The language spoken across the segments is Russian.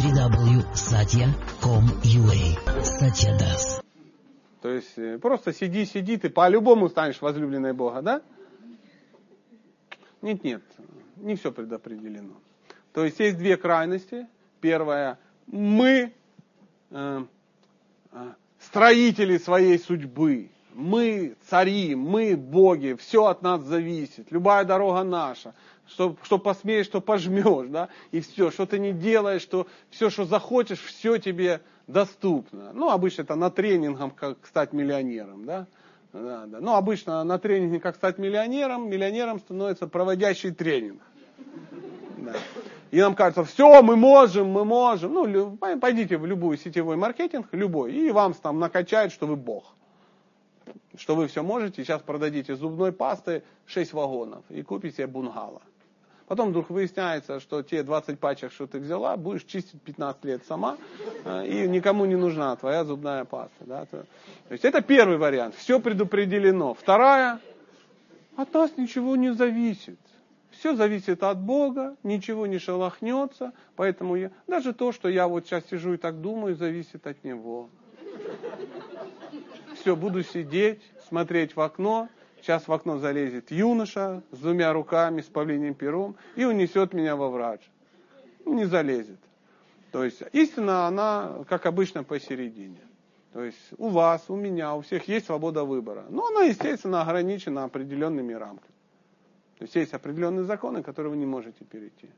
www.satya.com.ua Satya Das. То есть э, просто сиди, сиди, ты по-любому станешь возлюбленной Бога, да? Нет, нет, не все предопределено. То есть есть две крайности. Первая, мы э, э, строители своей судьбы, мы цари, мы боги, все от нас зависит, любая дорога наша, что, что посмеешь, что пожмешь, да, и все, что ты не делаешь, что все, что захочешь, все тебе доступно. Ну, обычно это на тренингах, как стать миллионером, да, да, да. Ну, обычно на тренинге «Как стать миллионером», миллионером становится проводящий тренинг. Да. И нам кажется, все, мы можем, мы можем. Ну, пойдите в любой сетевой маркетинг, любой, и вам там накачают, что вы бог. Что вы все можете, сейчас продадите зубной пасты 6 вагонов и купите бунгало. Потом вдруг выясняется, что те 20 пачек, что ты взяла, будешь чистить 15 лет сама, э, и никому не нужна твоя зубная паста. Да? То есть это первый вариант. Все предопределено. Вторая, от нас ничего не зависит. Все зависит от Бога, ничего не шелохнется, поэтому я, даже то, что я вот сейчас сижу и так думаю, зависит от Него. Все, буду сидеть, смотреть в окно, Сейчас в окно залезет юноша с двумя руками, с павлиним пером и унесет меня во врач. Не залезет. То есть истина, она, как обычно, посередине. То есть у вас, у меня, у всех есть свобода выбора. Но она, естественно, ограничена определенными рамками. То есть есть определенные законы, которые вы не можете перейти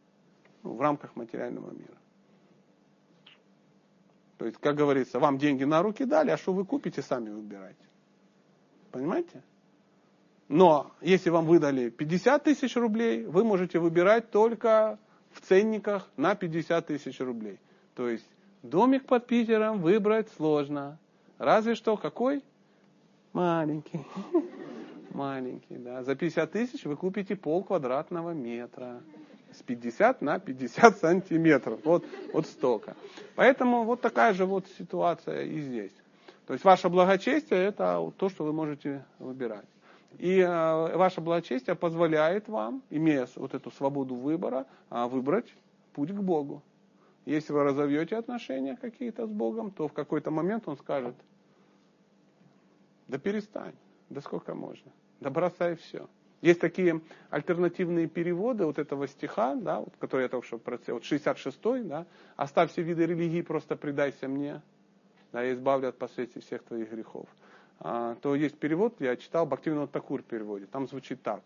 ну, в рамках материального мира. То есть, как говорится, вам деньги на руки дали, а что вы купите, сами выбирайте. Понимаете? Но если вам выдали 50 тысяч рублей, вы можете выбирать только в ценниках на 50 тысяч рублей. То есть домик под Питером выбрать сложно. Разве что какой? Маленький. Маленький, да. За 50 тысяч вы купите пол квадратного метра. С 50 на 50 сантиметров. Вот, вот столько. Поэтому вот такая же вот ситуация и здесь. То есть ваше благочестие это то, что вы можете выбирать. И э, ваше благочестие позволяет вам, имея вот эту свободу выбора, э, выбрать путь к Богу. Если вы разовьете отношения какие-то с Богом, то в какой-то момент Он скажет, да перестань, да сколько можно, да бросай все. Есть такие альтернативные переводы вот этого стиха, да, вот, который я только что процитировал, вот 66-й, да, «Оставь все виды религии, просто предайся мне, да, я избавлю от последствий всех твоих грехов». А, то есть перевод, я читал, Бхактивинод Такур переводит, там звучит так.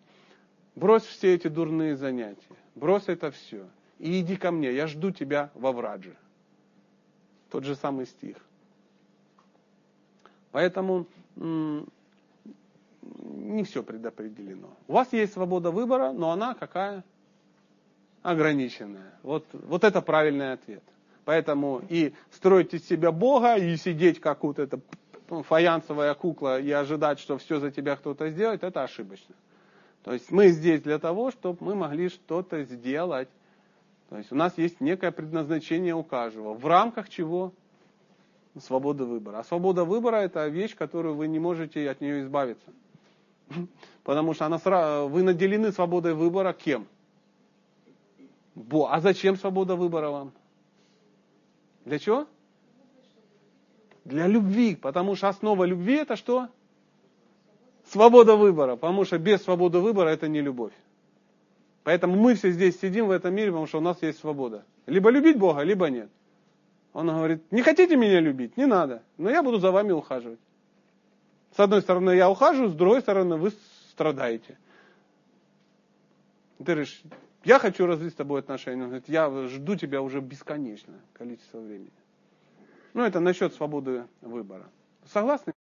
Брось все эти дурные занятия, брось это все, и иди ко мне, я жду тебя во Врадже. Тот же самый стих. Поэтому не все предопределено. У вас есть свобода выбора, но она какая? Ограниченная. Вот, вот это правильный ответ. Поэтому и строить из себя Бога, и сидеть как вот ну, фаянсовая кукла и ожидать, что все за тебя кто-то сделает, это ошибочно. То есть мы здесь для того, чтобы мы могли что-то сделать. То есть у нас есть некое предназначение у каждого. В рамках чего? Свобода выбора. А свобода выбора это вещь, которую вы не можете от нее избавиться. Потому что она сразу, вы наделены свободой выбора кем? Бо. А зачем свобода выбора вам? Для чего? Для любви, потому что основа любви это что? Свобода выбора, потому что без свободы выбора это не любовь. Поэтому мы все здесь сидим в этом мире, потому что у нас есть свобода. Либо любить Бога, либо нет. Он говорит, не хотите меня любить? Не надо, но я буду за вами ухаживать. С одной стороны я ухаживаю, с другой стороны вы страдаете. Ты говоришь, я хочу развить с тобой отношения. Он говорит, я жду тебя уже бесконечное количество времени. Ну, это насчет свободы выбора. Согласны?